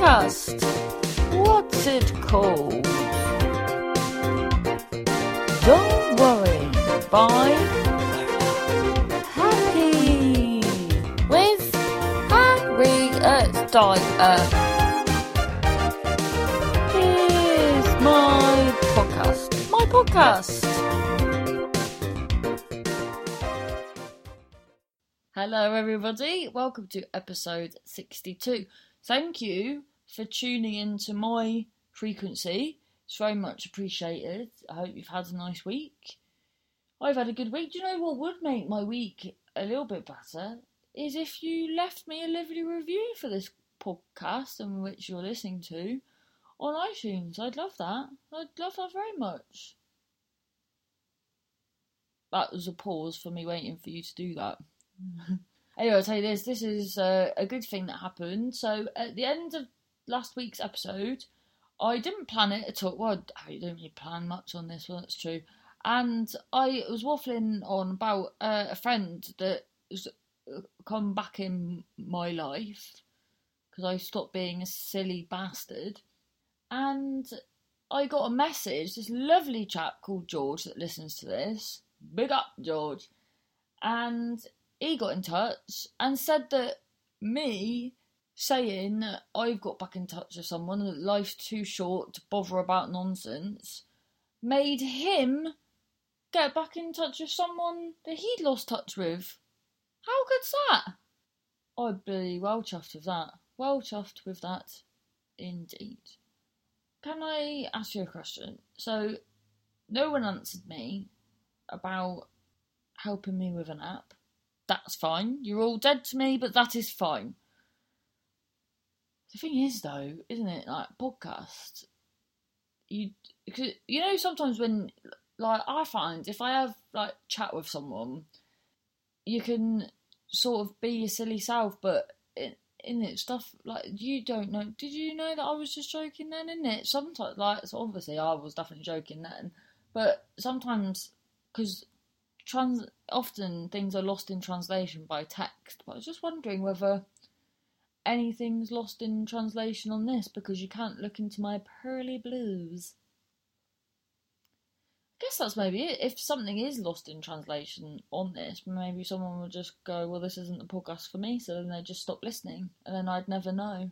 podcast. What's it called? Don't worry. By Happy with Harriet Dyer. Here's my podcast. My podcast. Hello, everybody. Welcome to episode 62. Thank you for tuning in to my frequency. It's very much appreciated. I hope you've had a nice week. I've had a good week. Do you know what would make my week a little bit better? Is if you left me a lovely review for this podcast and which you're listening to on iTunes. I'd love that. I'd love that very much. That was a pause for me waiting for you to do that. anyway, I'll tell you this. This is uh, a good thing that happened. So at the end of last week's episode, I didn't plan it at all. Well, I don't really plan much on this. Well, that's true. And I was waffling on about uh, a friend that has come back in my life because I stopped being a silly bastard. And I got a message. This lovely chap called George that listens to this. Big up, George. And he got in touch and said that me saying that I've got back in touch with someone that life's too short to bother about nonsense made him get back in touch with someone that he'd lost touch with. How good's that? I'd be well chuffed with that. Well chuffed with that indeed. Can I ask you a question? So, no one answered me about helping me with an app that's fine. You're all dead to me, but that is fine. The thing is, though, isn't it? Like podcast, you cause, you know sometimes when like I find if I have like chat with someone, you can sort of be your silly self, but in, in it stuff like you don't know. Did you know that I was just joking then? In it sometimes like so obviously I was definitely joking then, but sometimes because trans often things are lost in translation by text, but I was just wondering whether anything's lost in translation on this because you can't look into my pearly blues. I guess that's maybe it. If something is lost in translation on this, maybe someone would just go, Well, this isn't the podcast for me, so then they just stop listening, and then I'd never know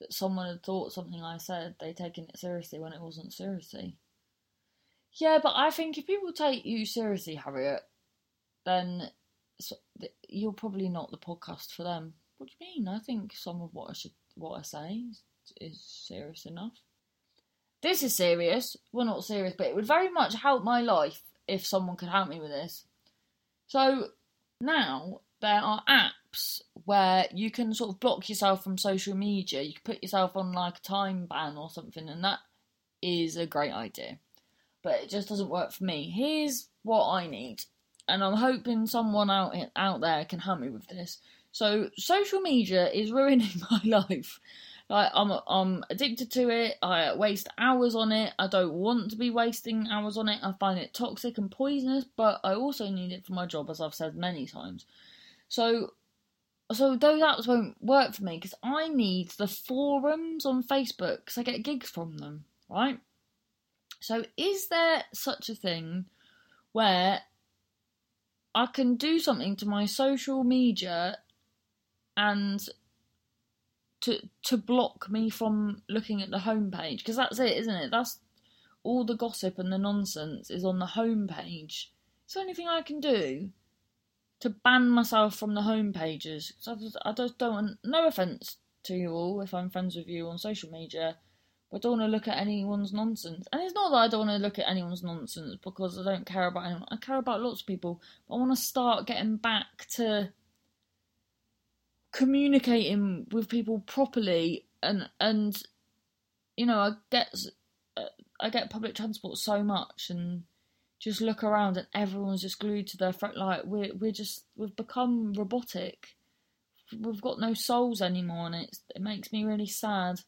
that someone had thought something I said, they'd taken it seriously when it wasn't seriously. Yeah, but I think if people take you seriously, Harriet, then you're probably not the podcast for them. What do you mean? I think some of what I should, what I say is, serious enough. This is serious. Well, not serious, but it would very much help my life if someone could help me with this. So now there are apps where you can sort of block yourself from social media. You can put yourself on like a time ban or something, and that is a great idea. But it just doesn't work for me. Here's what I need and I'm hoping someone out out there can help me with this. So social media is ruining my life. Like I'm I'm addicted to it. I waste hours on it. I don't want to be wasting hours on it. I find it toxic and poisonous, but I also need it for my job as I've said many times. So so those apps won't work for me because I need the forums on Facebook because I get gigs from them, right? So is there such a thing where I can do something to my social media and to to block me from looking at the homepage because that's it, isn't it? That's all the gossip and the nonsense is on the homepage. It's the only thing I can do to ban myself from the home pages. I just, don't want, no offence to you all if I'm friends with you on social media. But I don't want to look at anyone's nonsense. And it's not that I don't want to look at anyone's nonsense because I don't care about anyone. I care about lots of people. But I want to start getting back to communicating with people properly and and you know I get uh, I get public transport so much and just look around and everyone's just glued to their front like we're we're just we've become robotic we've got no souls anymore and it's, it makes me really sad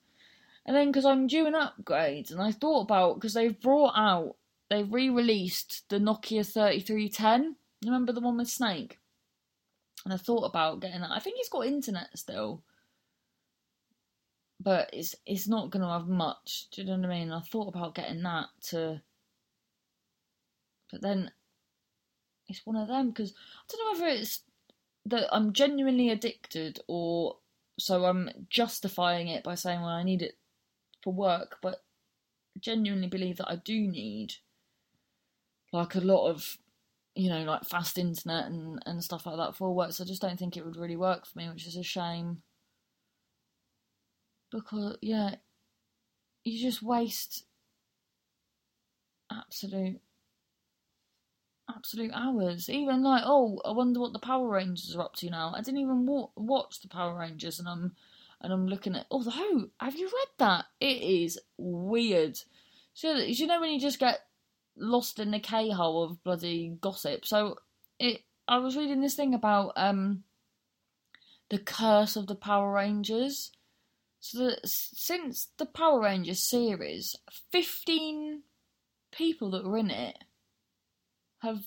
and then because I'm due an upgrade, and I thought about because they've brought out, they've re-released the Nokia 3310. Remember the one with Snake? And I thought about getting that. I think it's got internet still, but it's it's not going to have much. Do you know what I mean? I thought about getting that to, but then it's one of them because I don't know whether it's that I'm genuinely addicted or so I'm justifying it by saying well I need it for work, but I genuinely believe that I do need like a lot of you know like fast internet and and stuff like that for work. So I just don't think it would really work for me, which is a shame because yeah, you just waste absolute absolute hours. Even like, oh, I wonder what the Power Rangers are up to now. I didn't even wa- watch the Power Rangers, and I'm and I'm looking at. Although, have you read that? It is weird. So you know when you just get lost in the K hole of bloody gossip. So it. I was reading this thing about um the curse of the Power Rangers. So that since the Power Rangers series, fifteen people that were in it have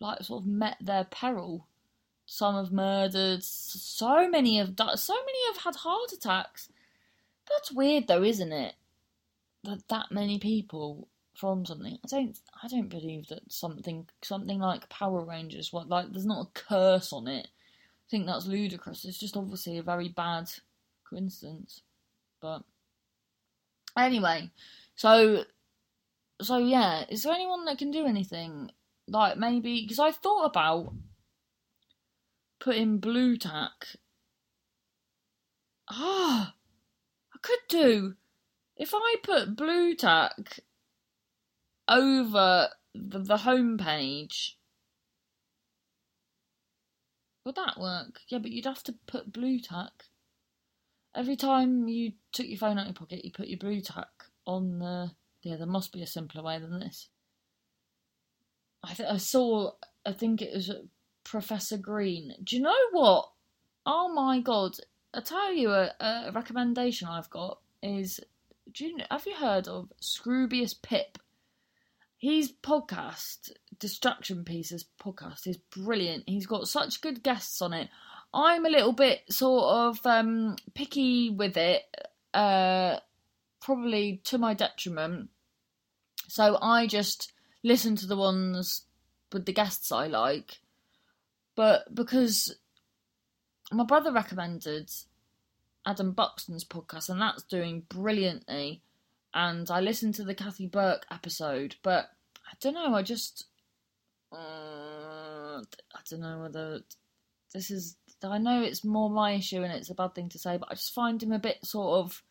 like sort of met their peril. Some have murdered. So many have died. So many have had heart attacks. That's weird, though, isn't it? That that many people from something. I don't. I don't believe that something something like Power Rangers. What like? There's not a curse on it. I think that's ludicrous. It's just obviously a very bad coincidence. But anyway, so so yeah, is there anyone that can do anything? Like maybe because I thought about putting Blu Tack. Ah, I could do if I put Blu Tack over the, the homepage. Would that work? Yeah, but you'd have to put Blu Tack. Every time you took your phone out of your pocket, you put your Blu Tack on the yeah, there must be a simpler way than this. I th- I saw. I think it was Professor Green. Do you know what? Oh my god! I tell you a, a recommendation I've got is. Do you have you heard of Scroobius Pip? His podcast, Distraction Pieces podcast, is brilliant. He's got such good guests on it. I'm a little bit sort of um, picky with it, uh, probably to my detriment. So I just listen to the ones with the guests I like. But because my brother recommended Adam Buxton's podcast, and that's doing brilliantly. And I listened to the Kathy Burke episode, but I don't know. I just uh, I don't know whether this is. I know it's more my issue and it's a bad thing to say, but I just find him a bit sort of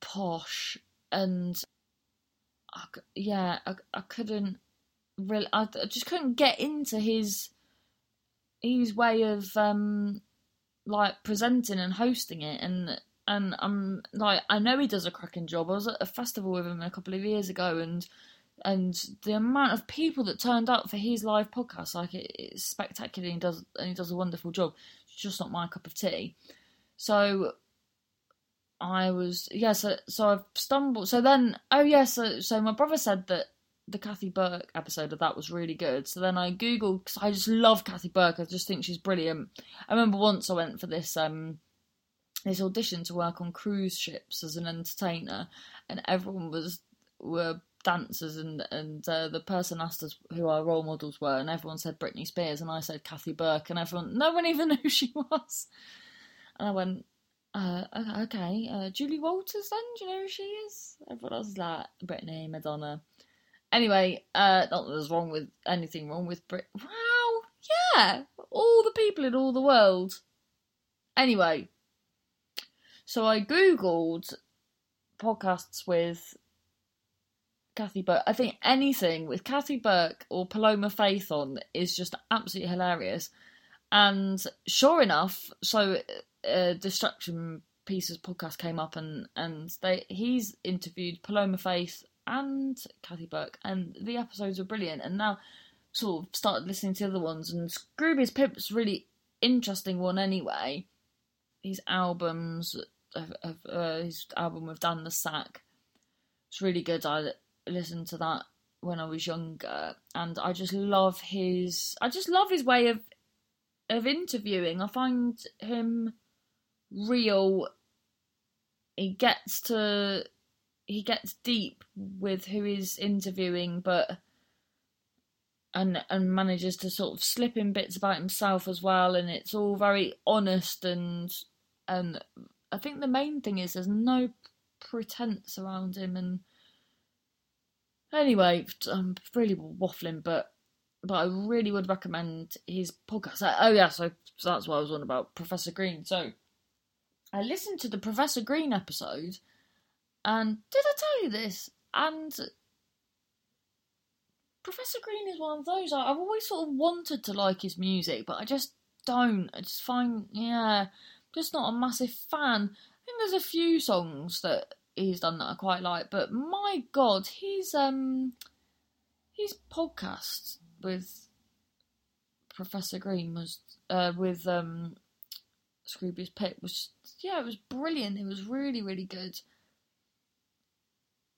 posh and I, yeah, I, I couldn't really, I, I just couldn't get into his his way of um like presenting and hosting it and and I'm like I know he does a cracking job. I was at a festival with him a couple of years ago and and the amount of people that turned up for his live podcast like it, it's spectacular and he does and he does a wonderful job. It's just not my cup of tea. So I was yeah, so so I've stumbled. So then, oh yeah, so so my brother said that the Kathy Burke episode of that was really good. So then I googled because I just love Kathy Burke. I just think she's brilliant. I remember once I went for this um this audition to work on cruise ships as an entertainer, and everyone was were dancers and and uh, the person asked us who our role models were and everyone said Britney Spears and I said Kathy Burke and everyone no one even knew who she was and I went uh, okay, uh, Julie Walters then? Do you know who she is? Everyone else is like Britney, Madonna. Anyway, uh, not that there's wrong with anything wrong with Brit. Wow, yeah, all the people in all the world. Anyway, so I googled podcasts with Kathy Burke. I think anything with Kathy Burke or Paloma Faith on is just absolutely hilarious. And sure enough, so uh, Distraction Pieces podcast came up, and and they he's interviewed Paloma Faith and Kathy Burke, and the episodes are brilliant. And now, sort of started listening to the other ones, and Scroobius Pip's really interesting one anyway. His albums, of, uh, his album with Dan le Sac. it's really good. I listened to that when I was younger, and I just love his. I just love his way of of interviewing. I find him real. He gets to he gets deep with who he's interviewing, but and and manages to sort of slip in bits about himself as well, and it's all very honest and and I think the main thing is there's no pretense around him and anyway I'm really waffling but but I really would recommend his podcast. Uh, oh yeah so, so that's what I was on about Professor Green. So I listened to the Professor Green episode and did I tell you this? And Professor Green is one of those I've always sort of wanted to like his music but I just don't. I just find yeah just not a massive fan. I think there's a few songs that he's done that I quite like, but my god, his um his podcast with Professor Green was uh, with um Scroobius Pip was yeah, it was brilliant. It was really really good.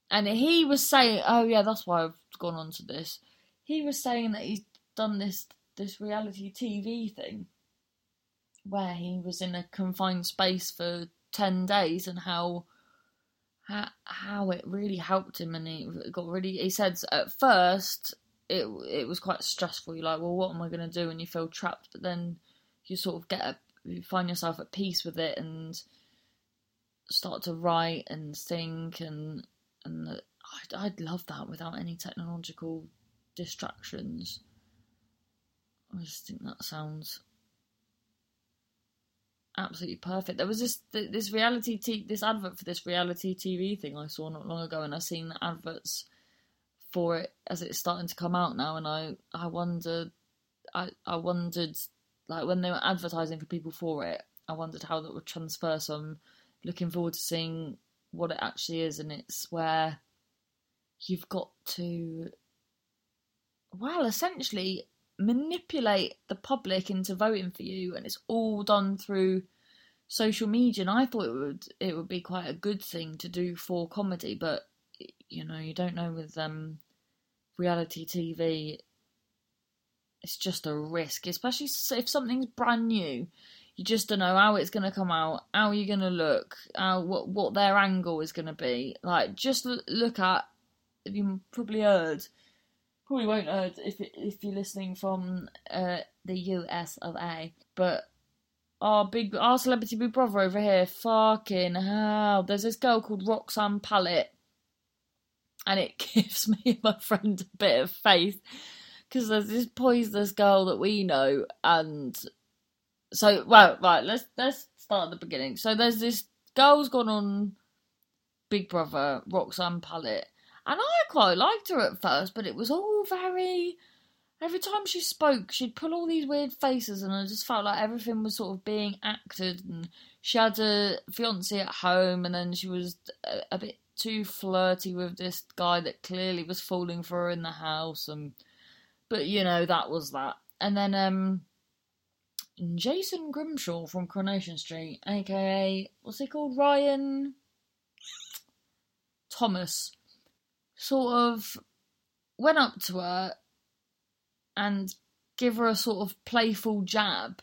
And he was saying, oh yeah, that's why I've gone on to this. He was saying that he's done this this reality TV thing where he was in a confined space for 10 days and how how, how it really helped him. And he got really he said at first it it was quite stressful. You're like well what am i going to do? When you feel trapped but then you sort of get a, you find yourself at peace with it and start to write and think and and I'd, I'd love that without any technological distractions. I just think that sounds absolutely perfect. There was this this reality t- this advert for this reality TV thing I saw not long ago, and I've seen the adverts for it as it's starting to come out now, and I I wondered I I wondered like when they were advertising for people for it, I wondered how that would transfer. So I'm looking forward to seeing what it actually is, and it's where you've got to well essentially manipulate the public into voting for you, and it's all done through social media. And I thought it would it would be quite a good thing to do for comedy, but you know, you don't know with um, reality TV. It's just a risk, especially if something's brand new. You just don't know how it's going to come out, how you're going to look, how what what their angle is going to be. Like, just look at. You probably heard probably won't heard if if you're listening from uh, the US of A. But our big our celebrity big brother over here, fucking hell. There's this girl called Roxanne Pallett, and it gives me and my friend a bit of faith because there's this poisonous girl that we know, and so well, right. Let's let's start at the beginning. So there's this girl's gone on Big Brother, Roxanne Pallett and I quite liked her at first, but it was all very. Every time she spoke, she'd pull all these weird faces, and I just felt like everything was sort of being acted. And she had a fiance at home, and then she was a, a bit too flirty with this guy that clearly was falling for her in the house. And but you know that was that. And then um, Jason Grimshaw from Coronation Street, aka what's he called, Ryan Thomas sort of went up to her and give her a sort of playful jab,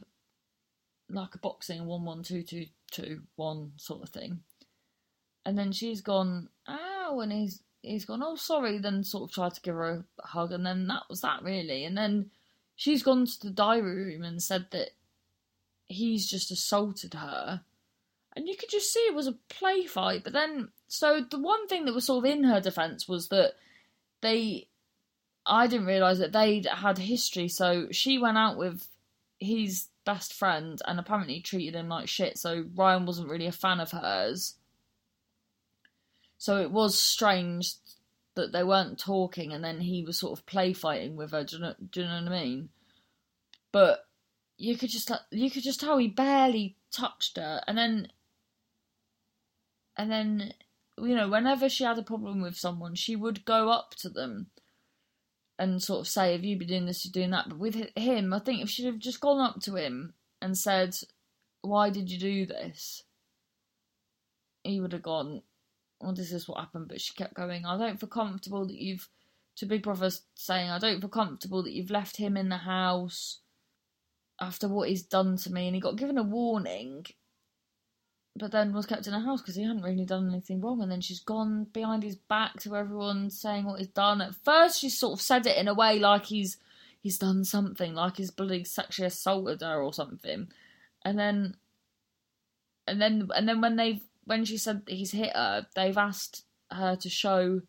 like a boxing one one two two two one sort of thing. And then she's gone, ow, and he's he's gone, oh sorry, then sort of tried to give her a hug, and then that was that really. And then she's gone to the diary room and said that he's just assaulted her. And you could just see it was a play fight, but then so the one thing that was sort of in her defence was that they, I didn't realise that they'd had history. So she went out with his best friend and apparently treated him like shit. So Ryan wasn't really a fan of hers. So it was strange that they weren't talking, and then he was sort of play fighting with her. Do you know, do you know what I mean? But you could just you could just tell he barely touched her, and then and then you know, whenever she had a problem with someone, she would go up to them and sort of say, Have you been doing this, you're doing that? But with him, I think if she'd have just gone up to him and said, Why did you do this? He would have gone, Well, this is what happened. But she kept going, I don't feel comfortable that you've, to Big Brother saying, I don't feel comfortable that you've left him in the house after what he's done to me. And he got given a warning but then was kept in a house because he hadn't really done anything wrong. And then she's gone behind his back to everyone saying what he's done. At first, she sort of said it in a way like he's he's done something, like he's bloody sexually assaulted her or something. And then, and then, and then when they've when she said he's hit her, they've asked her to show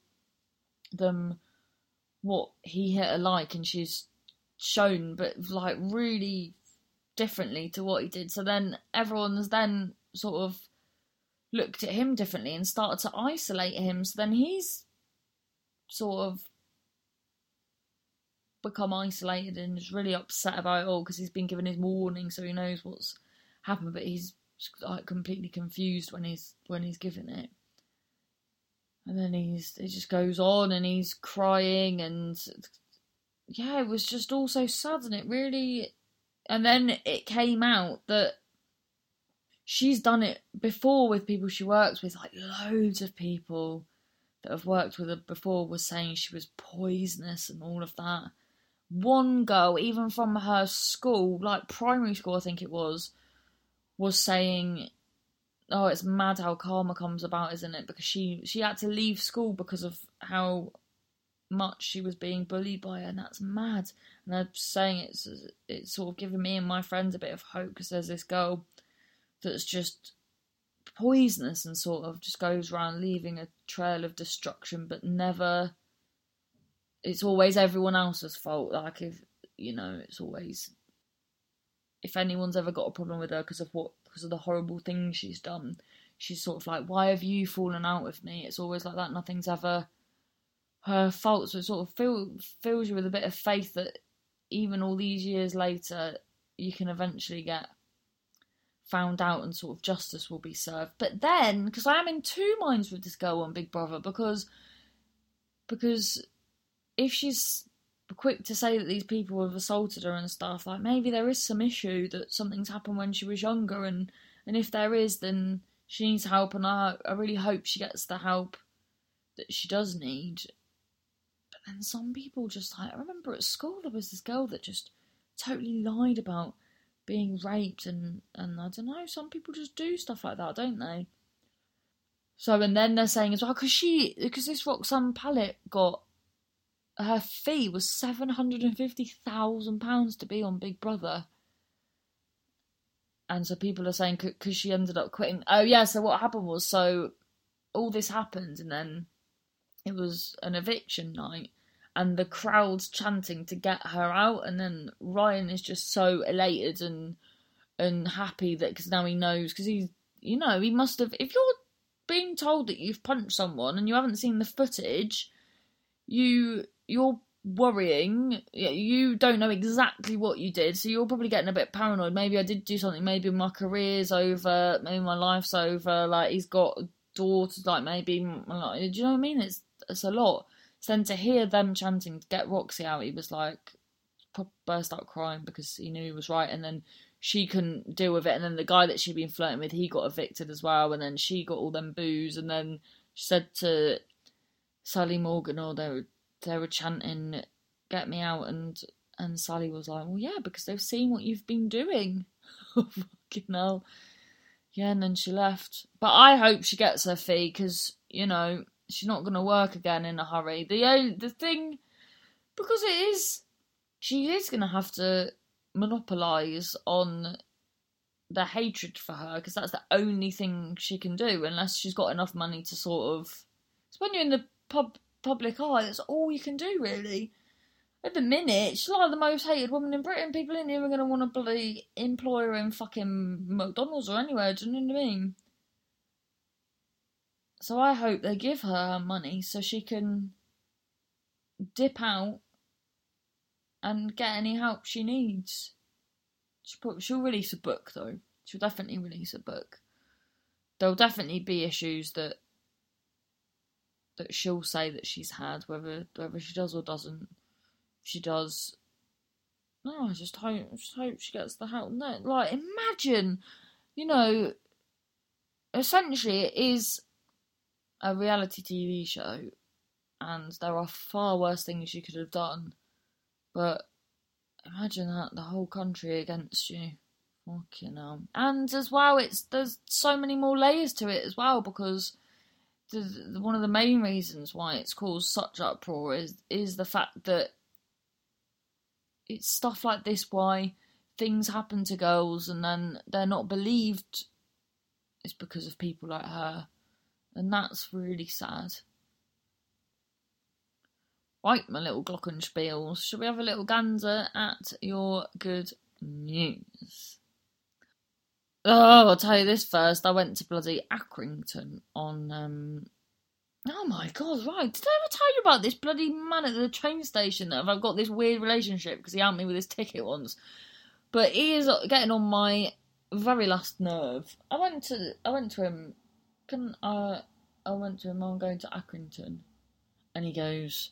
them what he hit her like, and she's shown, but like really differently to what he did. So then everyone's then sort of looked at him differently and started to isolate him. So then he's sort of become isolated and is really upset about it all because he's been given his warning, so he knows what's happened, but he's like completely confused when he's when he's given it. And then he's it just goes on and he's crying and yeah, it was just all so sad and it really and then it came out that she's done it before with people she works with, like loads of people that have worked with her before were saying she was poisonous and all of that. One girl, even from her school, like primary school, I think it was, was saying, "Oh, it's mad how karma comes about, isn't it?" Because she she had to leave school because of how much she was being bullied by her, and that's mad. And I'm saying it's it's sort of giving me and my friends a bit of hope because there's this girl that's just poisonous and sort of just goes around leaving a trail of destruction, but never. It's always everyone else's fault. Like if you know, it's always if anyone's ever got a problem with her because of what because of the horrible things she's done, she's sort of like, "Why have you fallen out with me?" It's always like that. Nothing's ever her fault. So it sort of fill, fills you with a bit of faith that even all these years later, you can eventually get found out and sort of justice will be served. But then, because I am in two minds with this girl on Big Brother, because because if she's quick to say that these people have assaulted her and stuff, like maybe there is some issue that something's happened when she was younger, and and if there is, then she needs help, and I I really hope she gets the help that she does need. But then some people just like I remember at school there was this girl that just totally lied about being raped and and I don't know. Some people just do stuff like that, don't they? So and then they're saying as well because she because this Roxanne Pallett got her fee was seven hundred and fifty thousand pounds to be on Big Brother. And so people are saying because she ended up quitting. Oh yeah, so what happened was so all this happened and then it was an eviction night and the crowd's chanting to get her out and then Ryan is just so elated and and happy that because now he knows because he's you know he must have if you're being told that you've punched someone and you haven't seen the footage you you're worrying you don't know exactly what you did so you're probably getting a bit paranoid. Maybe i did do something maybe my career's over maybe my life's over like he's got daughters like maybe do you know what i mean? It's it's a lot so then to hear them chanting get Roxy out, he was like burst out crying because he knew he was right, and then she couldn't deal with it, and then the guy that she'd been flirting with, he got evicted as well, and then she got all them boos, and then she said to Sally Morgan, oh, they were they were chanting, "Get me out," and and Sally was like, "Well, yeah, because they've seen what you've been doing." Oh, fucking hell. Yeah, and then she left. But I hope she gets her fee because you know she's not going to work again in a hurry. The only, the thing because it is she is going to have to monopolize on the hatred for her because that's the only thing she can do unless she's got enough money to sort of it's when you're in the pub public eye that's all you can do really. At the minute she's like the most hated woman in britain. People ain't even going to want to bloody employ her in fucking mcdonald's or anywhere do you know what i mean so I hope they give her money so she can dip out and get any help she needs. She'll, she'll release a book though. She'll definitely release a book. There'll definitely be issues that that she'll say that she's had, whether whether she does or doesn't. She does. No, I just hope, I just hope she gets the help. No, like imagine, you know, essentially it is a reality TV show, and there are far worse things you could have done. But imagine that the whole country against you Fucking hell. And as well, it's there's so many more layers to it as well because the, one of the main reasons why it's caused such uproar is is the fact that it's stuff like this why things happen to girls and then they're not believed it's because of people like her and that's really sad right my little glockenspiels shall we have a little gander at your good news oh i'll tell you this first i went to bloody accrington on um Oh my god, right. Did I ever tell you about this bloody man at the train station that I've got this weird relationship because he helped me with his ticket once? But he is getting on my very last nerve. I went to I went to him can I I went to him, oh, I'm going to Accrington and he goes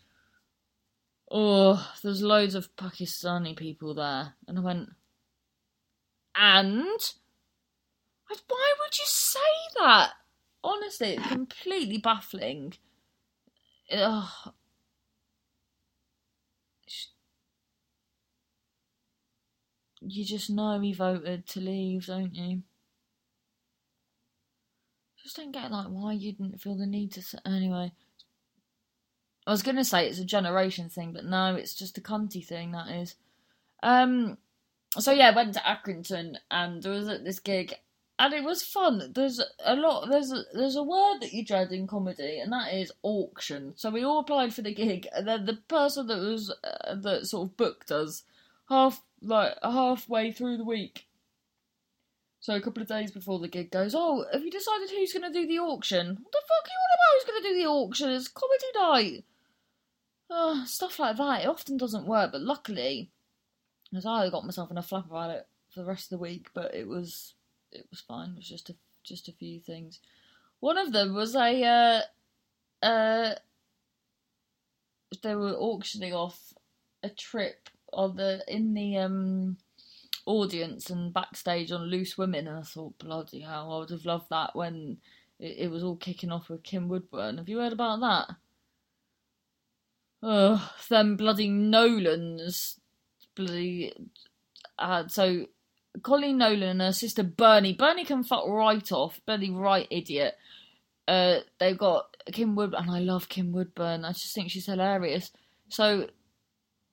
Oh, there's loads of Pakistani people there and I went And why would you say that? honestly, it's completely baffling. Ugh. You just know he voted to leave, don't you? Just don't get like why you didn't feel the need to. Anyway, I was gonna say it's a generation thing, but no, it's just a cunty thing. That is. Um. So yeah, I went to Accrington and there was at this gig and it was fun. There's a lot. There's a, there's a word that you dread in comedy, and that is auction. So we all applied for the gig, and then the person that was uh, that sort of booked us half like halfway through the week. So a couple of days before the gig goes, oh, have you decided who's going to do the auction? What the fuck are you on about? Who's going to do the auction? It's comedy night. Uh, stuff like that. It often doesn't work, but luckily, because I got myself in a flap about it for the rest of the week, but it was it was fine. It was just a just a few things. One of them was a uh, uh, they were auctioning off a trip on the in the um audience and backstage on Loose Women, and I thought, bloody hell, I would have loved that when it, it was all kicking off with Kim Woodburn. Have you heard about that? Oh, them bloody Nolans, bloody. Uh, so Colleen Nolan and her sister Bernie. Bernie can fuck right off. Bernie, right idiot. Uh, they've got Kim Woodburn, and I love Kim Woodburn. I just think she's hilarious. So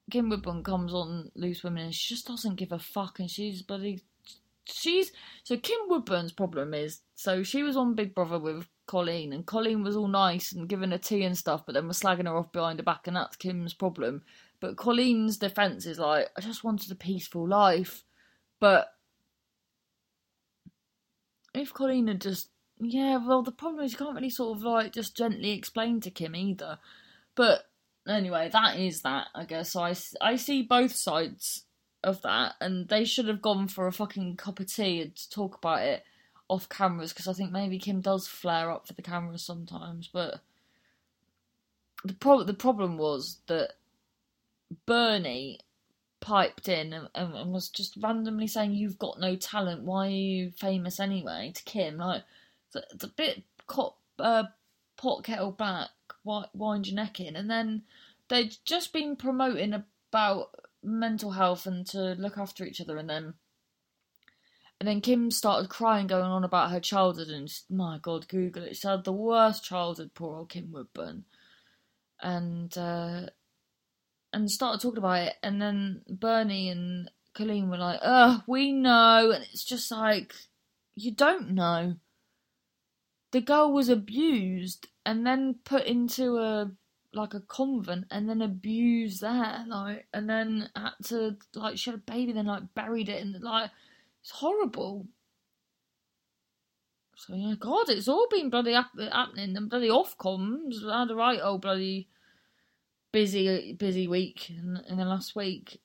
Kim Woodburn comes on Loose Women, and she just doesn't give a fuck, and she's bloody. She's so Kim Woodburn's problem is so she was on Big Brother with Colleen, and Colleen was all nice and giving her tea and stuff, but then was slagging her off behind her back, and that's Kim's problem. But Colleen's defense is like, I just wanted a peaceful life. But if Colleen had just yeah, well the problem is you can't really sort of like just gently explain to Kim either. But anyway, that is that, I guess. So I, I see both sides of that, and they should have gone for a fucking cup of tea and talk about it off cameras because I think maybe Kim does flare up for the cameras sometimes. But the pro- the problem was that Bernie piped in and, and, was just randomly saying, "You've got no talent. Why are you famous anyway?" To Kim, like it's, a bit cop, uh, pot kettle black. Wind your neck in, and then they'd just been promoting about mental health and to look after each other, and then and then Kim started crying, going on about her childhood, and my God, Google it. She had the worst childhood, poor old Kim Woodburn. And uh, and started talking about it, and then Bernie and Colleen were like, "Ugh, we know," and it's just like you don't know. The girl was abused and then put into a like a convent and then abused there, like, and then had to like she had a baby, then like buried it, and like it's horrible. So yeah, God, it's all been bloody happening. And bloody Ofcoms had a right old bloody busy busy week in, in the last week.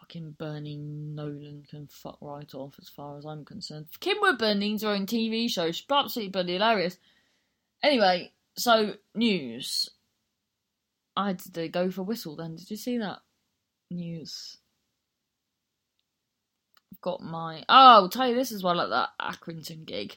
Fucking Bernie Nolan can fuck right off as far as I'm concerned. Kim Woodburn needs her own TV show. She's absolutely bloody hilarious. Anyway, so news. I had to go for whistle then. Did you see that? News. Got my. Oh, I'll tell you this as well at that Accrington gig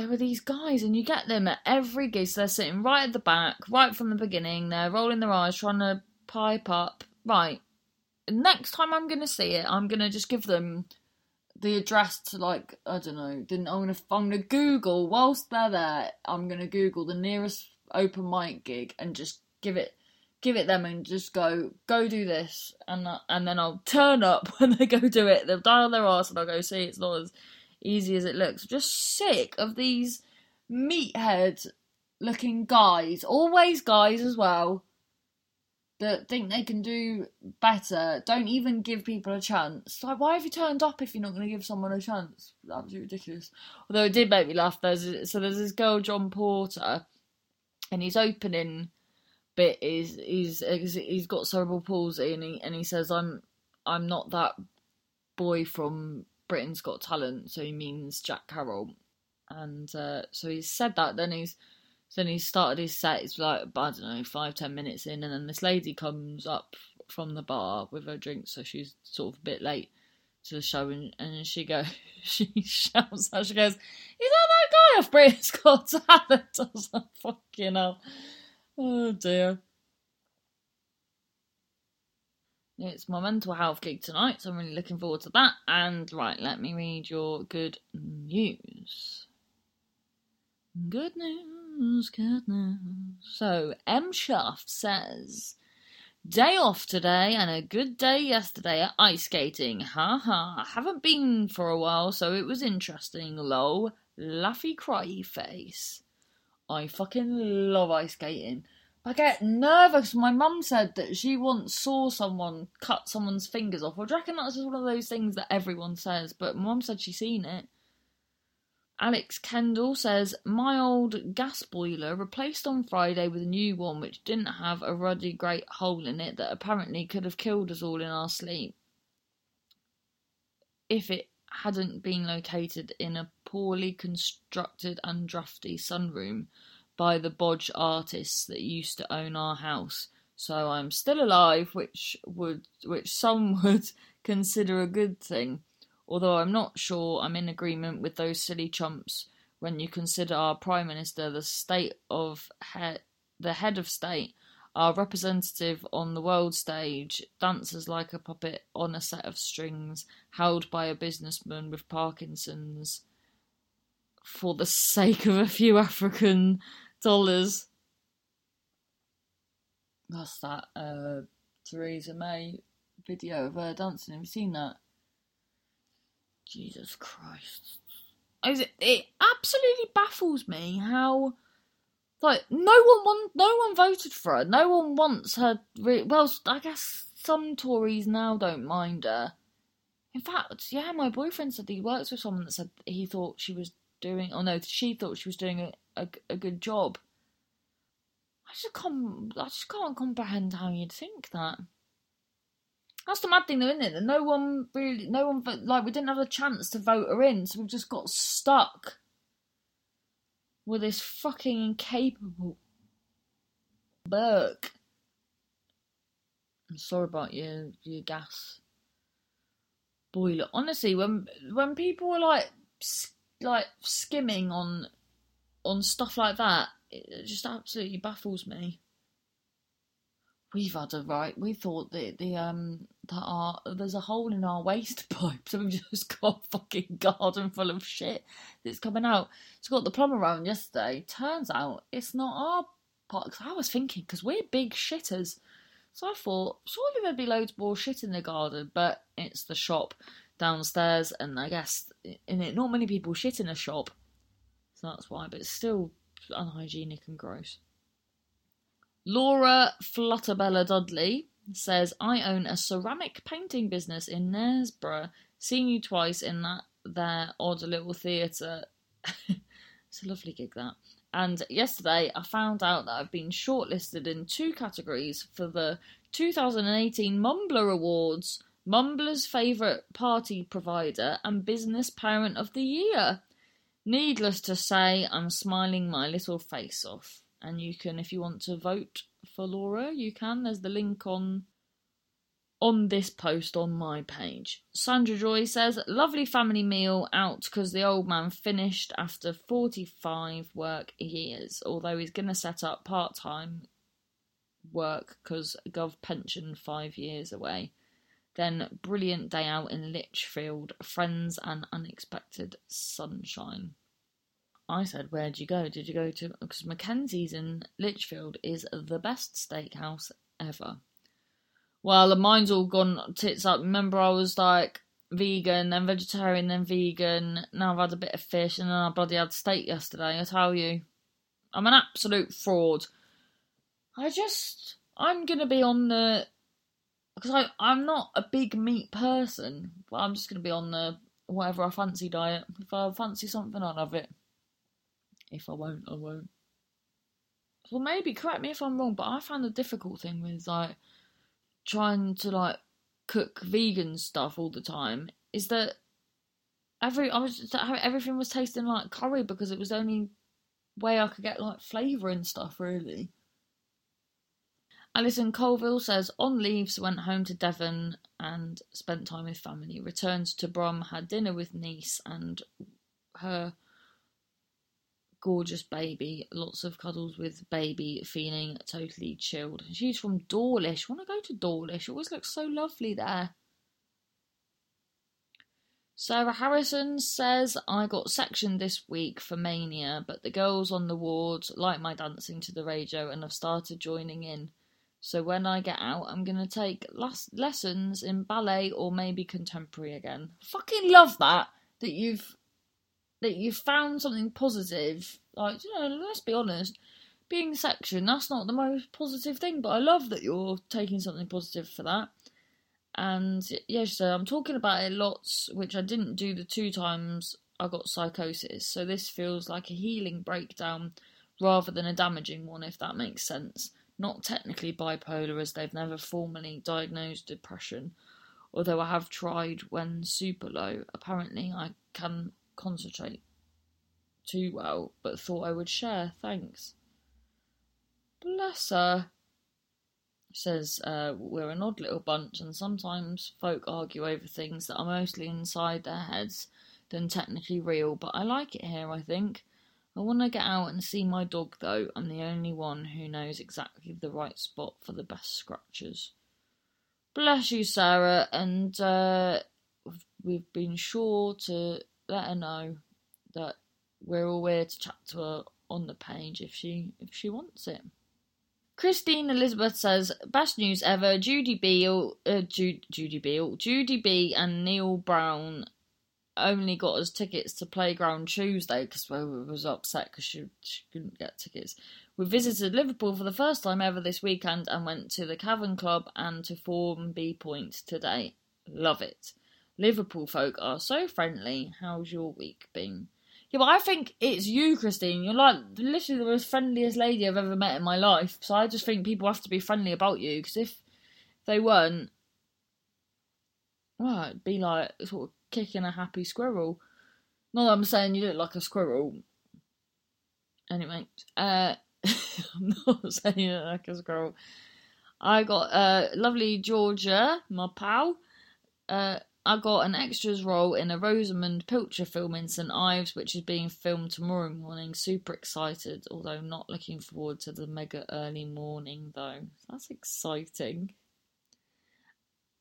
there were these guys, and you get them at every gig. So they're sitting right at the back, right from the beginning. They're rolling their eyes, trying to pipe up. Right, next time I'm gonna see it, I'm gonna just give them the address to like I don't know. Then I'm gonna I'm gonna Google whilst they're there. I'm gonna Google the nearest open mic gig and just give it give it them and just go go do this and and then I'll turn up when they go do it. They'll dial their ass and I'll go see. It's not as easy as it looks. just sick of these meathead looking guys, always guys as well, that think they can do better, don't even give people a chance. Like, why have you turned up if you're not going to give someone a chance? Absolutely ridiculous. Although it did make me laugh. There's so there's this girl John Porter, and his opening bit is he's he's got cerebral palsy, and he and he says I'm I'm not that boy from Britain's Got Talent, so he means Jack Carroll, and uh, so he said that. Then he's so then he started his set. It's like I don't know, five ten minutes in, and then this lady comes up from the bar with her drink, so she's sort of a bit late to the show, and, and she goes, she shouts out, she goes, "Is that that guy off Britain's Got Talent?" I was like, "Fucking hell, oh dear." It's my mental health gig tonight, so I'm really looking forward to that. And right, let me read your good news. Good news, good news. So, M. Shaft says, Day off today and a good day yesterday at ice skating. Ha ha. Haven't been for a while, so it was interesting. Lol. Laughy cryy face. I fucking love ice skating. I get nervous. My mum said that she once saw someone cut someone's fingers off. Well, do you reckon that's just one of those things that everyone says? But mum said she's seen it. Alex Kendall says, My old gas boiler replaced on Friday with a new one which didn't have a ruddy great hole in it that apparently could have killed us all in our sleep if it hadn't been located in a poorly constructed and drafty sunroom by the bodge artists that used to own our house. So I'm still alive, which would which some would consider a good thing although I'm not sure I'm in agreement with those silly chumps when you consider our Prime Minister the state of he- the head of state, our representative on the world stage, dances like a puppet on a set of strings, held by a businessman with Parkinson's for the sake of a few African dollars. That's that uh, Theresa May video of her dancing. Have you seen that? Jesus Christ. It absolutely baffles me how, like, no one want, no one voted for her. No one wants her. Re- well, I guess some Tories now don't mind her. In fact, yeah, my boyfriend said he works with someone that said he thought she was doing, or no, she thought she was doing a, a, a good job. I just can't, I just can't comprehend how you'd think that. That's the mad thing, though, isn't it? That no one really, no one like we didn't have a chance to vote her in, so we've just got stuck with this fucking incapable Burke. I'm sorry about your your gas boiler. Honestly, when when people are like like skimming on on stuff like that, it just absolutely baffles me we've had a right. We thought that the um that our there's a hole in our waste pipe, so we've just got a fucking garden full of shit that's coming out. So got the plumber around yesterday. Turns out it's not our part. Cause I was thinking because we're big shitters, so I thought surely there'd be loads more shit in the garden, but it's the shop downstairs, and I guess in it not many people shit in a shop, so that's why. But it's still unhygienic and gross. Laura Flutterbella Dudley says, I own a ceramic painting business in Knaresborough. Seen you twice in that there odd little theatre. it's a lovely gig, that. And yesterday I found out that I've been shortlisted in two categories for the 2018 Mumbler Awards Mumbler's Favourite Party Provider and Business Parent of the Year. Needless to say, I'm smiling my little face off and you can if you want to vote for Laura, you can. There's the link on on this post on my page. Sandra Joy says, "Lovely family meal out because the old man finished after 45 work years. Although he's going to set up part time work because gov pension five years away." Then brilliant day out in Lichfield, friends and unexpected sunshine. I said, Where'd you go? Did you go to. Because Mackenzie's in Lichfield is the best steakhouse ever. Well, mine's all gone tits up. Remember, I was like vegan, then vegetarian, then vegan. Now I've had a bit of fish, and then I bloody had steak yesterday. I tell you, I'm an absolute fraud. I just, I'm gonna be on the, because I'm not a big meat person, but I'm just gonna be on the whatever I fancy diet. If I fancy something, I'll have it. If I won't, I won't. Well, maybe correct me if I'm wrong, but I found the difficult thing with like trying to like cook vegan stuff all the time is that every I was everything was tasting like curry because it was the only way I could get like flavour and stuff really. Alison Colville says on leaves went home to Devon and spent time with family. Returned to Brom, had dinner with niece and her gorgeous baby, lots of cuddles with baby, feeling totally chilled. She's from Dawlish. Want to go to Dawlish? Always looks so lovely there. Sarah Harrison says, I got sectioned this week for Mania, but the girls on the ward like my dancing to the radio and have started joining in. So when I get out, I'm going to take lessons in ballet or maybe contemporary again. Fucking love that, that you've that you found something positive. Like, you know, let's be honest, being section, that's not the most positive thing, but I love that you're taking something positive for that. And yeah, so I'm talking about it lots, which I didn't do the two times I got psychosis. So this feels like a healing breakdown rather than a damaging one, if that makes sense. Not technically bipolar, as they've never formally diagnosed depression, although I have tried when super low. Apparently, I can concentrate too well, but thought I would share. Thanks. Bless her. Says uh, we're an odd little bunch, and sometimes folk argue over things that are mostly inside their heads than technically real. But I like it here. I think I want to get out and see my dog, though. I'm the only one who knows exactly the right spot for the best scratches. Bless you, Sarah, and uh, we've been sure to let her know that we're all here to chat to her on the page if she if she wants it. Christine Elizabeth says, "Best news ever: Judy Beale, uh, Judy, Judy Beale, Judy B, and Neil Brown only got us tickets to Playground Tuesday because we was upset because she, she couldn't get tickets. We visited Liverpool for the first time ever this weekend and went to the Cavern Club and to Formby Point today. Love it. Liverpool folk are so friendly. How's your week been? Yeah, but I think it's you, Christine. You're like literally the most friendliest lady I've ever met in my life. So I just think people have to be friendly about you because if they weren't, well, it'd be like sort of kicking a happy squirrel. Not that I'm saying you look like a squirrel. Anyway, uh, I'm not saying you look like a squirrel. I got uh, lovely Georgia, my pal. Uh, I got an extras role in a Rosamund Pilcher film in St Ives, which is being filmed tomorrow morning. Super excited, although not looking forward to the mega early morning though. That's exciting.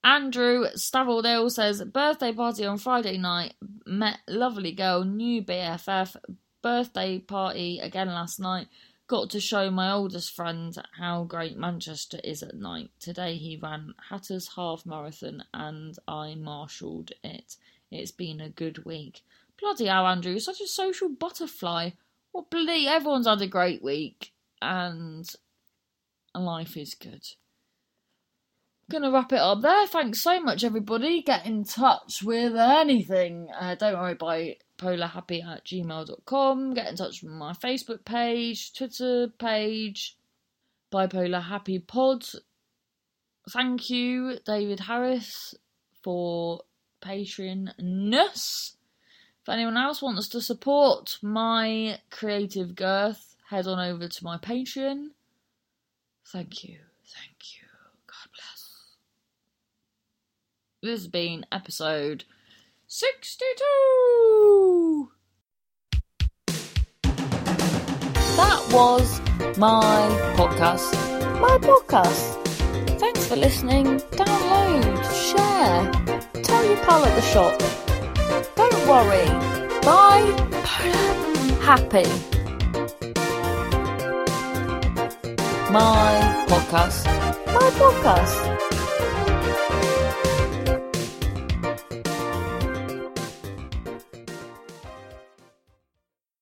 Andrew Stavildale says birthday party on Friday night. Met lovely girl, new BFF. Birthday party again last night got to show my oldest friend how great Manchester is at night. Today he ran Hatter's half marathon and I marshalled it. It's been a good week. Bloody hell, Andrew, you're such a social butterfly. What bloody everyone's had a great week and life is good. Gonna wrap it up there. Thanks so much, everybody. Get in touch with anything. Uh, don't worry about polarhappy at gmail.com. Get in touch with my Facebook page, Twitter page, Bipolar Happy Pod. Thank you, David Harris, for Patreon-ness. If anyone else wants to support my creative girth, head on over to my Patreon. Thank you. Thank you. God bless. This has been episode 62. That was my podcast. My podcast. Thanks for listening. Download, share tell your pal at the shop. Don't worry. Bye. Happy. My podcast. My podcast.